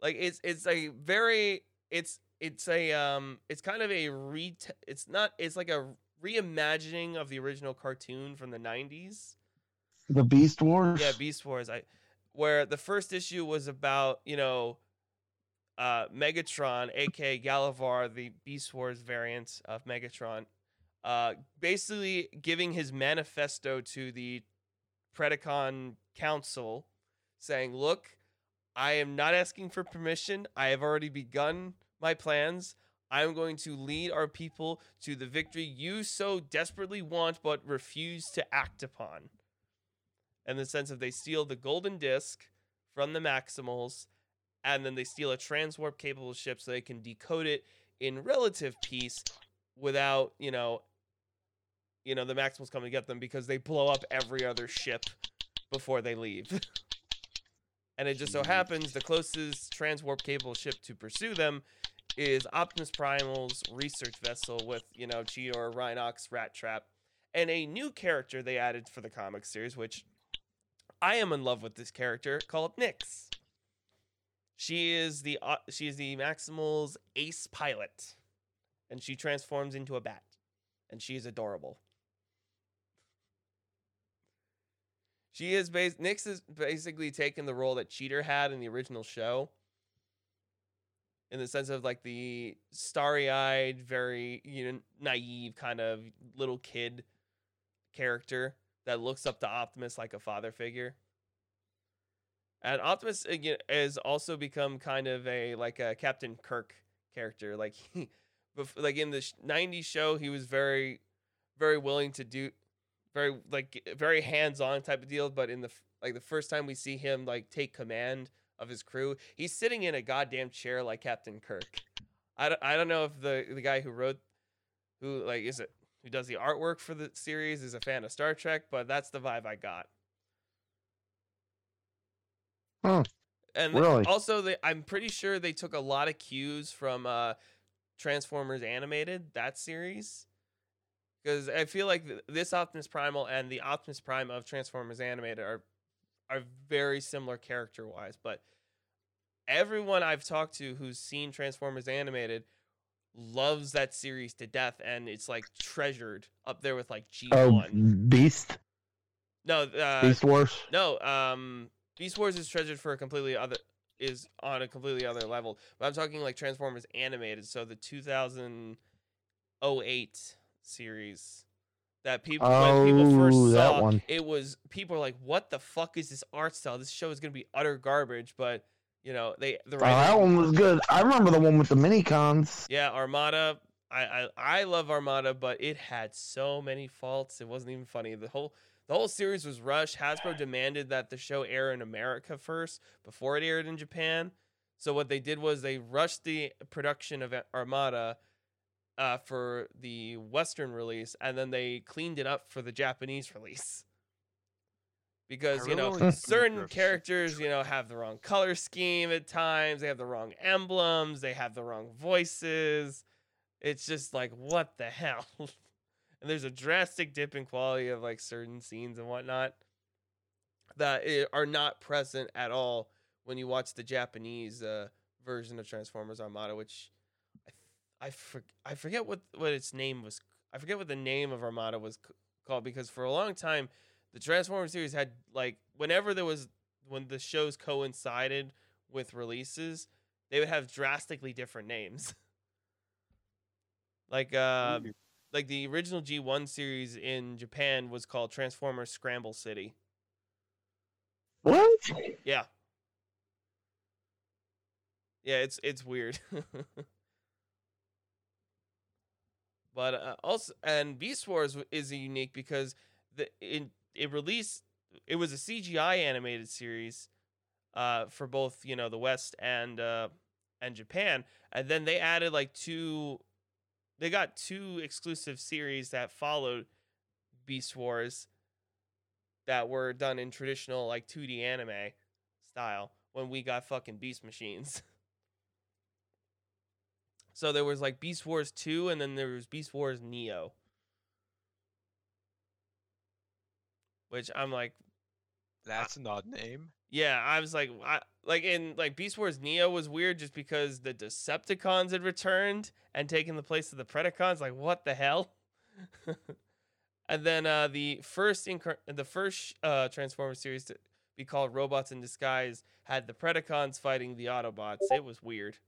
Like it's it's a very it's it's a um it's kind of a re it's not it's like a reimagining of the original cartoon from the '90s. The Beast Wars. Yeah, Beast Wars. I where the first issue was about you know, uh, Megatron, aka Galavar, the Beast Wars variant of Megatron, uh, basically giving his manifesto to the Predacon Council, saying, "Look, I am not asking for permission. I have already begun my plans. I am going to lead our people to the victory you so desperately want but refuse to act upon." In the sense of they steal the golden disc from the Maximals, and then they steal a transwarp capable ship so they can decode it in relative peace without, you know, you know, the Maximals coming to get them because they blow up every other ship before they leave. and it just so happens the closest transwarp capable ship to pursue them is Optimus Primal's research vessel with, you know, Cheetor, Rhinox, Rat Trap, and a new character they added for the comic series, which I am in love with this character called Nyx. She is the uh, she is the Maximal's ace pilot, and she transforms into a bat, and she is adorable. She is bas- Nyx is basically taken the role that Cheetor had in the original show, in the sense of like the starry-eyed, very you know naive kind of little kid character that looks up to Optimus like a father figure. And Optimus uh, again has also become kind of a like a Captain Kirk character. Like he, like in the '90s show, he was very, very willing to do, very like very hands-on type of deal. But in the like the first time we see him like take command of his crew, he's sitting in a goddamn chair like Captain Kirk. I don't, I don't know if the the guy who wrote, who like is it who does the artwork for the series is a fan of Star Trek, but that's the vibe I got. Huh. And Really? also, they, I'm pretty sure they took a lot of cues from uh, Transformers Animated, that series. Because I feel like th- this Optimus Primal and the Optimus Prime of Transformers Animated are are very similar character wise, but everyone I've talked to who's seen Transformers Animated loves that series to death, and it's like treasured up there with like G Oh, one. Beast, no, uh, Beast Wars. no, um, Beast Wars is treasured for a completely other is on a completely other level. But I'm talking like Transformers animated, so the 2008 series that people when people oh, first Oh, that saw one. it was people are like, "What the fuck is this art style? This show is gonna be utter garbage." But you know, they the Oh, that one was good. I remember the one with the mini cons. yeah, Armada. I, I I love Armada, but it had so many faults. It wasn't even funny. The whole the whole series was rushed. Hasbro demanded that the show air in America first before it aired in Japan. So what they did was they rushed the production of Armada uh, for the Western release, and then they cleaned it up for the Japanese release. Because you know really certain characters, you know, have the wrong color scheme at times. They have the wrong emblems. They have the wrong voices. It's just like what the hell. and there's a drastic dip in quality of like certain scenes and whatnot that are not present at all when you watch the Japanese uh, version of Transformers Armada, which I for- I forget what what its name was. I forget what the name of Armada was c- called because for a long time the Transformers series had like whenever there was when the shows coincided with releases, they would have drastically different names. like uh Ooh. like the original G1 series in Japan was called Transformers Scramble City. What? Yeah. Yeah, it's it's weird. but uh, also and Beast Wars is unique because the in it released it was a CGI animated series uh for both, you know, the West and uh and Japan and then they added like two they got two exclusive series that followed Beast Wars that were done in traditional like 2D anime style when we got fucking beast machines. so there was like Beast Wars 2 and then there was Beast Wars Neo. Which I'm like, That's an odd name. yeah, I was like, I, like in like Beast Wars Neo was weird just because the Decepticons had returned and taken the place of the Predacons. Like, what the hell? and then uh, the first incar- the first uh, Transformers series to be called robots in disguise had the Predacons fighting the Autobots. It was weird.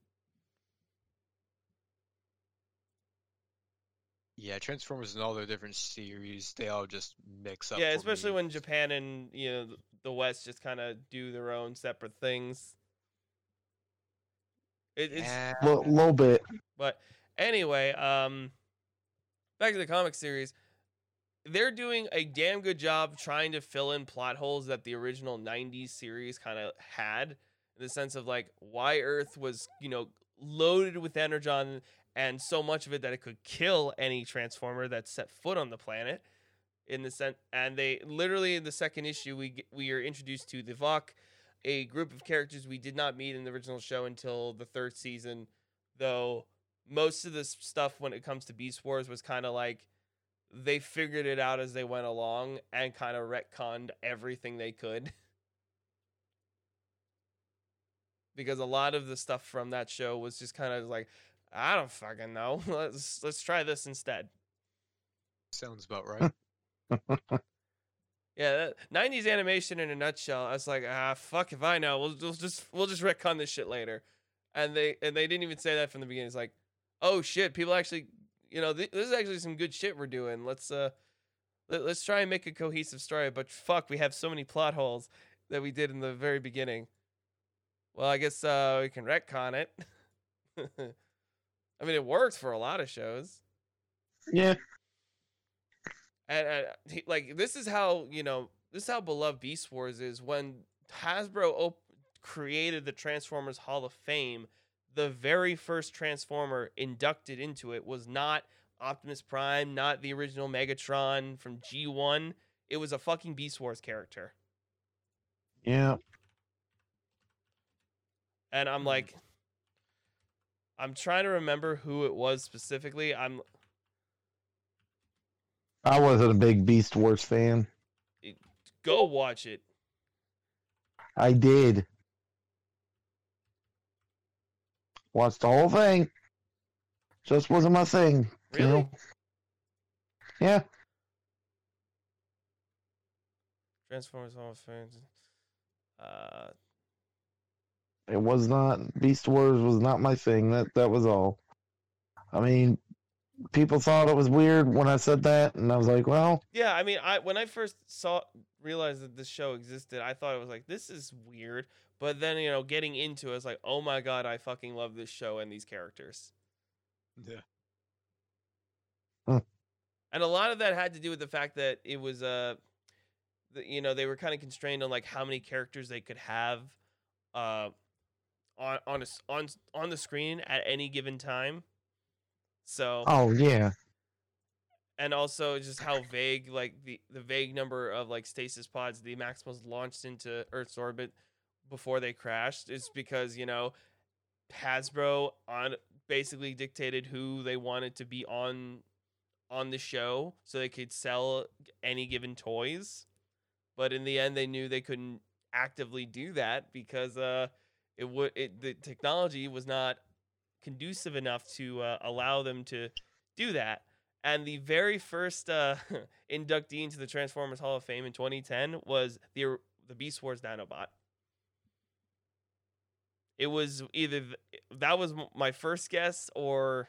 Yeah, Transformers and all their different series, they all just mix up. yeah, for especially me. when Japan and you know the West just kind of do their own separate things. It, it's Yeah. A little, little bit. But anyway, um, back to the comic series. They're doing a damn good job trying to fill in plot holes that the original 90s series kind of had in the sense of like why Earth was, you know, loaded with energon and so much of it that it could kill any transformer that set foot on the planet in the sense and they literally in the second issue we we are introduced to the Vok, a group of characters we did not meet in the original show until the third season though most of this stuff when it comes to Beast Wars was kind of like they figured it out as they went along and kind of retconned everything they could. because a lot of the stuff from that show was just kind of like, I don't fucking know. Let's let's try this instead. Sounds about right. Yeah, that, 90s animation in a nutshell. I was like, ah, fuck if I know. We'll, we'll just we'll just retcon this shit later. And they and they didn't even say that from the beginning. It's like, oh shit, people actually, you know, th- this is actually some good shit we're doing. Let's uh, let, let's try and make a cohesive story. But fuck, we have so many plot holes that we did in the very beginning. Well, I guess uh, we can retcon it. I mean, it works for a lot of shows. Yeah. and, and he, like this is how you know this is how beloved Beast Wars is. When Hasbro op- created the Transformers Hall of Fame, the very first Transformer inducted into it was not Optimus Prime, not the original Megatron from G1. It was a fucking Beast Wars character, Yeah. and I'm Hmm. like, I'm trying to remember who it was specifically. I'm I wasn't a big Beast Wars fan. go watch it. I did. Watched the whole thing. Just wasn't my thing. you Really? know? Yeah. Transformers Hall of Fame. Uh, It was not Beast Wars was not my thing. That that was all. I mean, people thought it was weird when I said that, and I was like, well, Yeah, I mean, I when I first saw realized that this show existed, I thought it was like this is weird. But then you know, getting into it, it's like, oh my god, I fucking love this show and these characters. yeah. And a lot of that had to do with the fact that it was uh, you know, they were kind of constrained on like how many characters they could have, uh, on on a on on the screen at any given time. So oh yeah, and also just how vague like the the vague number of like stasis pods the maximals launched into earth's orbit before they crashed is because you know hasbro on basically dictated who they wanted to be on on the show so they could sell any given toys but in the end they knew they couldn't actively do that because uh it would the technology was not conducive enough to uh, allow them to do that and the very first uh, inductee into the Transformers Hall of Fame in 2010 was the the Beast Wars Dinobot. It was either th- that was my first guess, or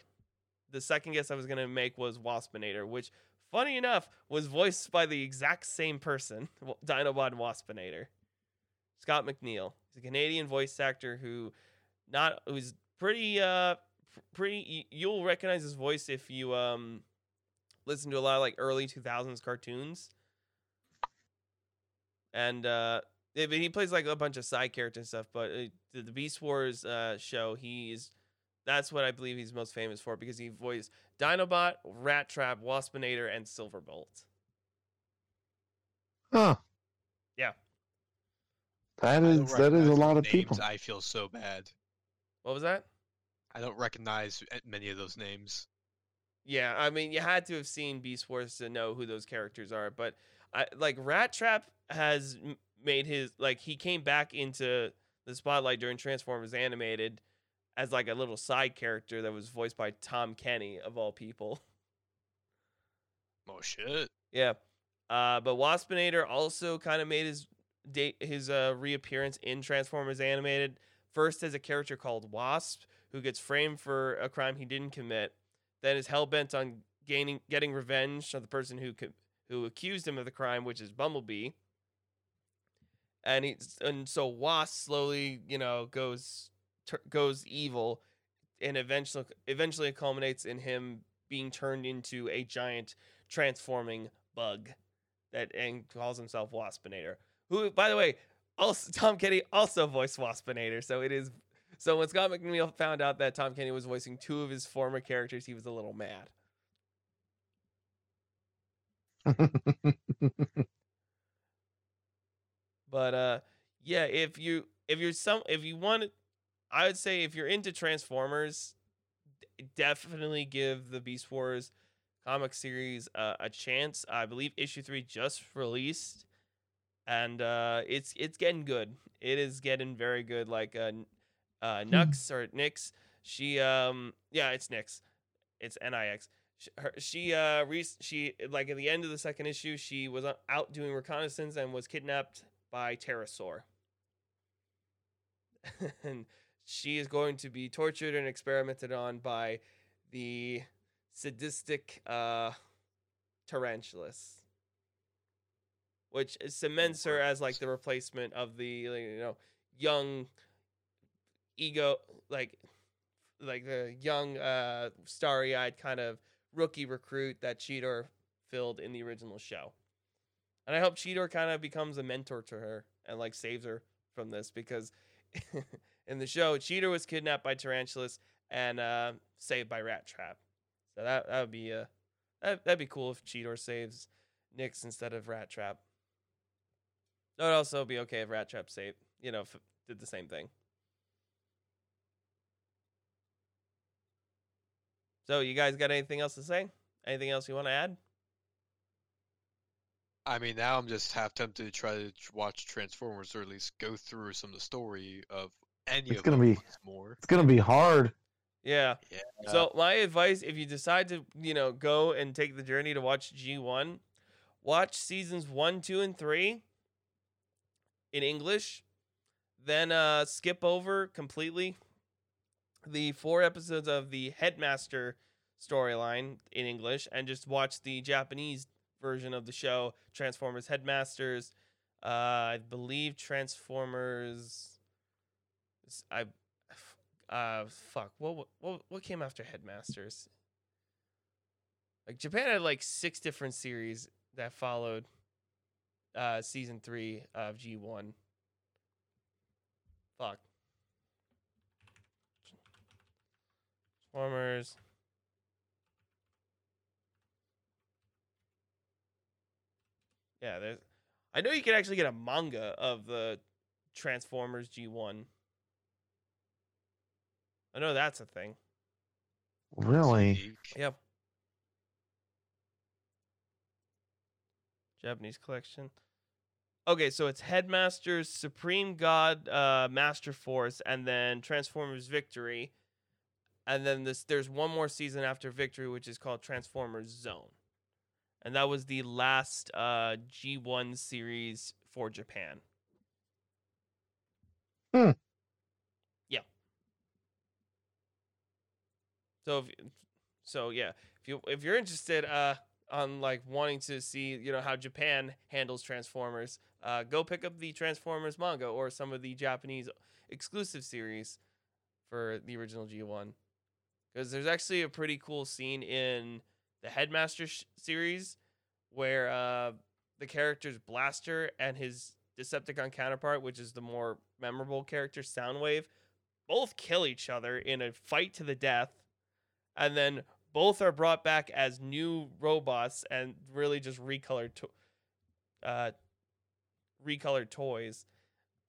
the second guess I was gonna make was Waspinator, which, funny enough, was voiced by the exact same person, Dinobot and Waspinator. Scott McNeil. He's a Canadian voice actor who, not who's pretty uh pretty. You'll recognize his voice if you um listen to a lot of like early 2000s cartoons and uh but he plays like a bunch of side characters and stuff but uh, the, the beast wars uh show he's that's what i believe he's most famous for because he voiced dinobot rat trap waspinator and silverbolt huh? Yeah. That I don't is that is a lot those of people. I feel so bad. what was that I don't recognize many of those names. yeah i mean you had to have seen beast wars to know who those characters are but I, like rat trap has made his like he came back into the spotlight during transformers animated as like a little side character that was voiced by tom kenny of all people Oh shit. Yeah. Uh, but Waspinator also kind of made his date his uh, reappearance in Transformers Animated. First as a character called Wasp, who gets framed for a crime he didn't commit, then is hell bent on gaining getting revenge on the person who who accused him of the crime, which is Bumblebee. And he and so Wasp slowly, you know, goes tur goes evil, and eventually eventually culminates in him being turned into a giant transforming bug that and calls himself Waspinator. Who, by the way, also Tom Kenny also voiced Waspinator. So it is. So when Scott McNeil found out that Tom Kenny was voicing two of his former characters, he was a little mad. But uh, yeah, if you if you're some if you want, I would say if you're into Transformers, definitely give the Beast Wars comic series uh, a chance. I believe issue three just released, and uh, it's it's getting good. It is getting very good. Like uh, uh, Nux or Nix, she um yeah, it's Nix, it's N I X. Sh- Her, she uh re- she like at the end of the second issue, she was uh, out doing reconnaissance and was kidnapped by Terrorsaur. and she is going to be tortured and experimented on by the sadistic uh tarantulas which cements her as like the replacement of the you know young ego like like the young uh starry-eyed kind of rookie recruit that Cheetor filled in the original show. And i hope Cheetor kind of becomes a mentor to her and like saves her from this because in the show Cheetor was kidnapped by tarantulas and uh saved by rat trap. So that that would be uh that, that'd be cool if Cheetor saves Nyx instead of Rat Trap. That would also be okay if Rat Trap saved, you know, f- did the same thing. So, you guys got anything else to say? Anything else you want to add? I mean, now I'm just half tempted to try to watch Transformers, or at least go through some of the story of any It's of gonna them be- more. it's gonna be hard. Yeah. Yeah. So, my advice if you decide to, you know, go and take the journey to watch G1, watch seasons 1, 2, and 3 in English. Then uh skip over completely the four episodes of the Headmaster storyline in English and just watch the Japanese version of the show, Transformers Headmasters. Uh, I believe Transformers. I, uh, fuck. What what what came after Headmasters? Like Japan had like six different series that followed uh season three of G one. Fuck. Transformers. Yeah, there's. I know you can actually get a manga of the Transformers G1. I know that's a thing. Really? Yep. Japanese collection. Okay, so it's Headmasters, Supreme God, uh, Master Force, and then Transformers Victory. And then this there's one more season after Victory, which is called Transformers Zone. And that was the last uh, G1 series for Japan. Hmm. Yeah. So if so yeah, if you if you're interested uh on like wanting to see, you know, how Japan handles Transformers, uh go pick up the Transformers manga or some of the Japanese exclusive series for the original G1. Cuz there's actually a pretty cool scene in the Headmaster sh- series where uh the characters Blaster and his Decepticon counterpart, which is the more memorable character Soundwave, both kill each other in a fight to the death and then both are brought back as new robots and really just recolored to- uh recolored toys.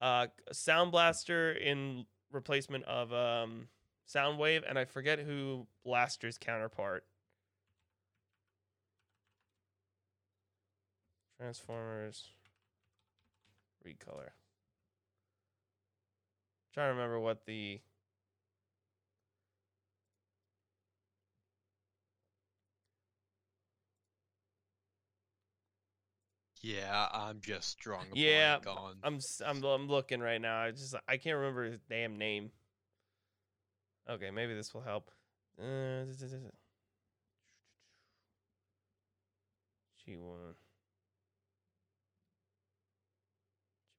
Uh sound blaster in replacement of um soundwave and i forget who blaster's counterpart. Transformers. Recolor. Trying to remember what the Yeah, I'm just drawing Yeah, on. I'm I'm I'm looking right now. I just I can't remember his damn name. Okay, maybe this will help. Uh, G1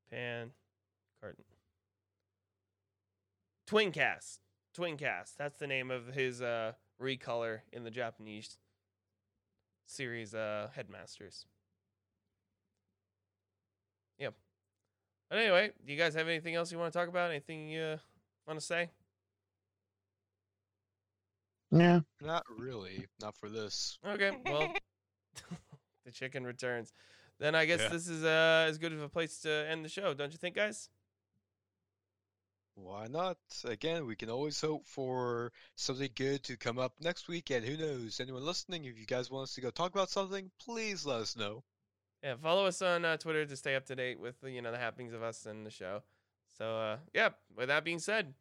Japan carton Twincast. Twincast. That's the name of his uh recolor in the Japanese series uh headmasters. Yep. But anyway, do you guys have anything else you want to talk about? Anything you uh, want to say? Yeah. Not really. Not for this. Okay, well, the chicken returns. Then I guess Yeah. this is uh, as good of a place to end the show, don't you think, guys? Why not? Again, we can always hope for something good to come up next week, and who knows? Anyone listening, if you guys want us to go talk about something, please let us know. Yeah, follow us on uh, Twitter to stay up to date with you know the happenings of us and the show. So, uh, yeah. With that being said,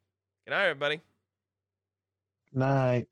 good night, everybody. Night.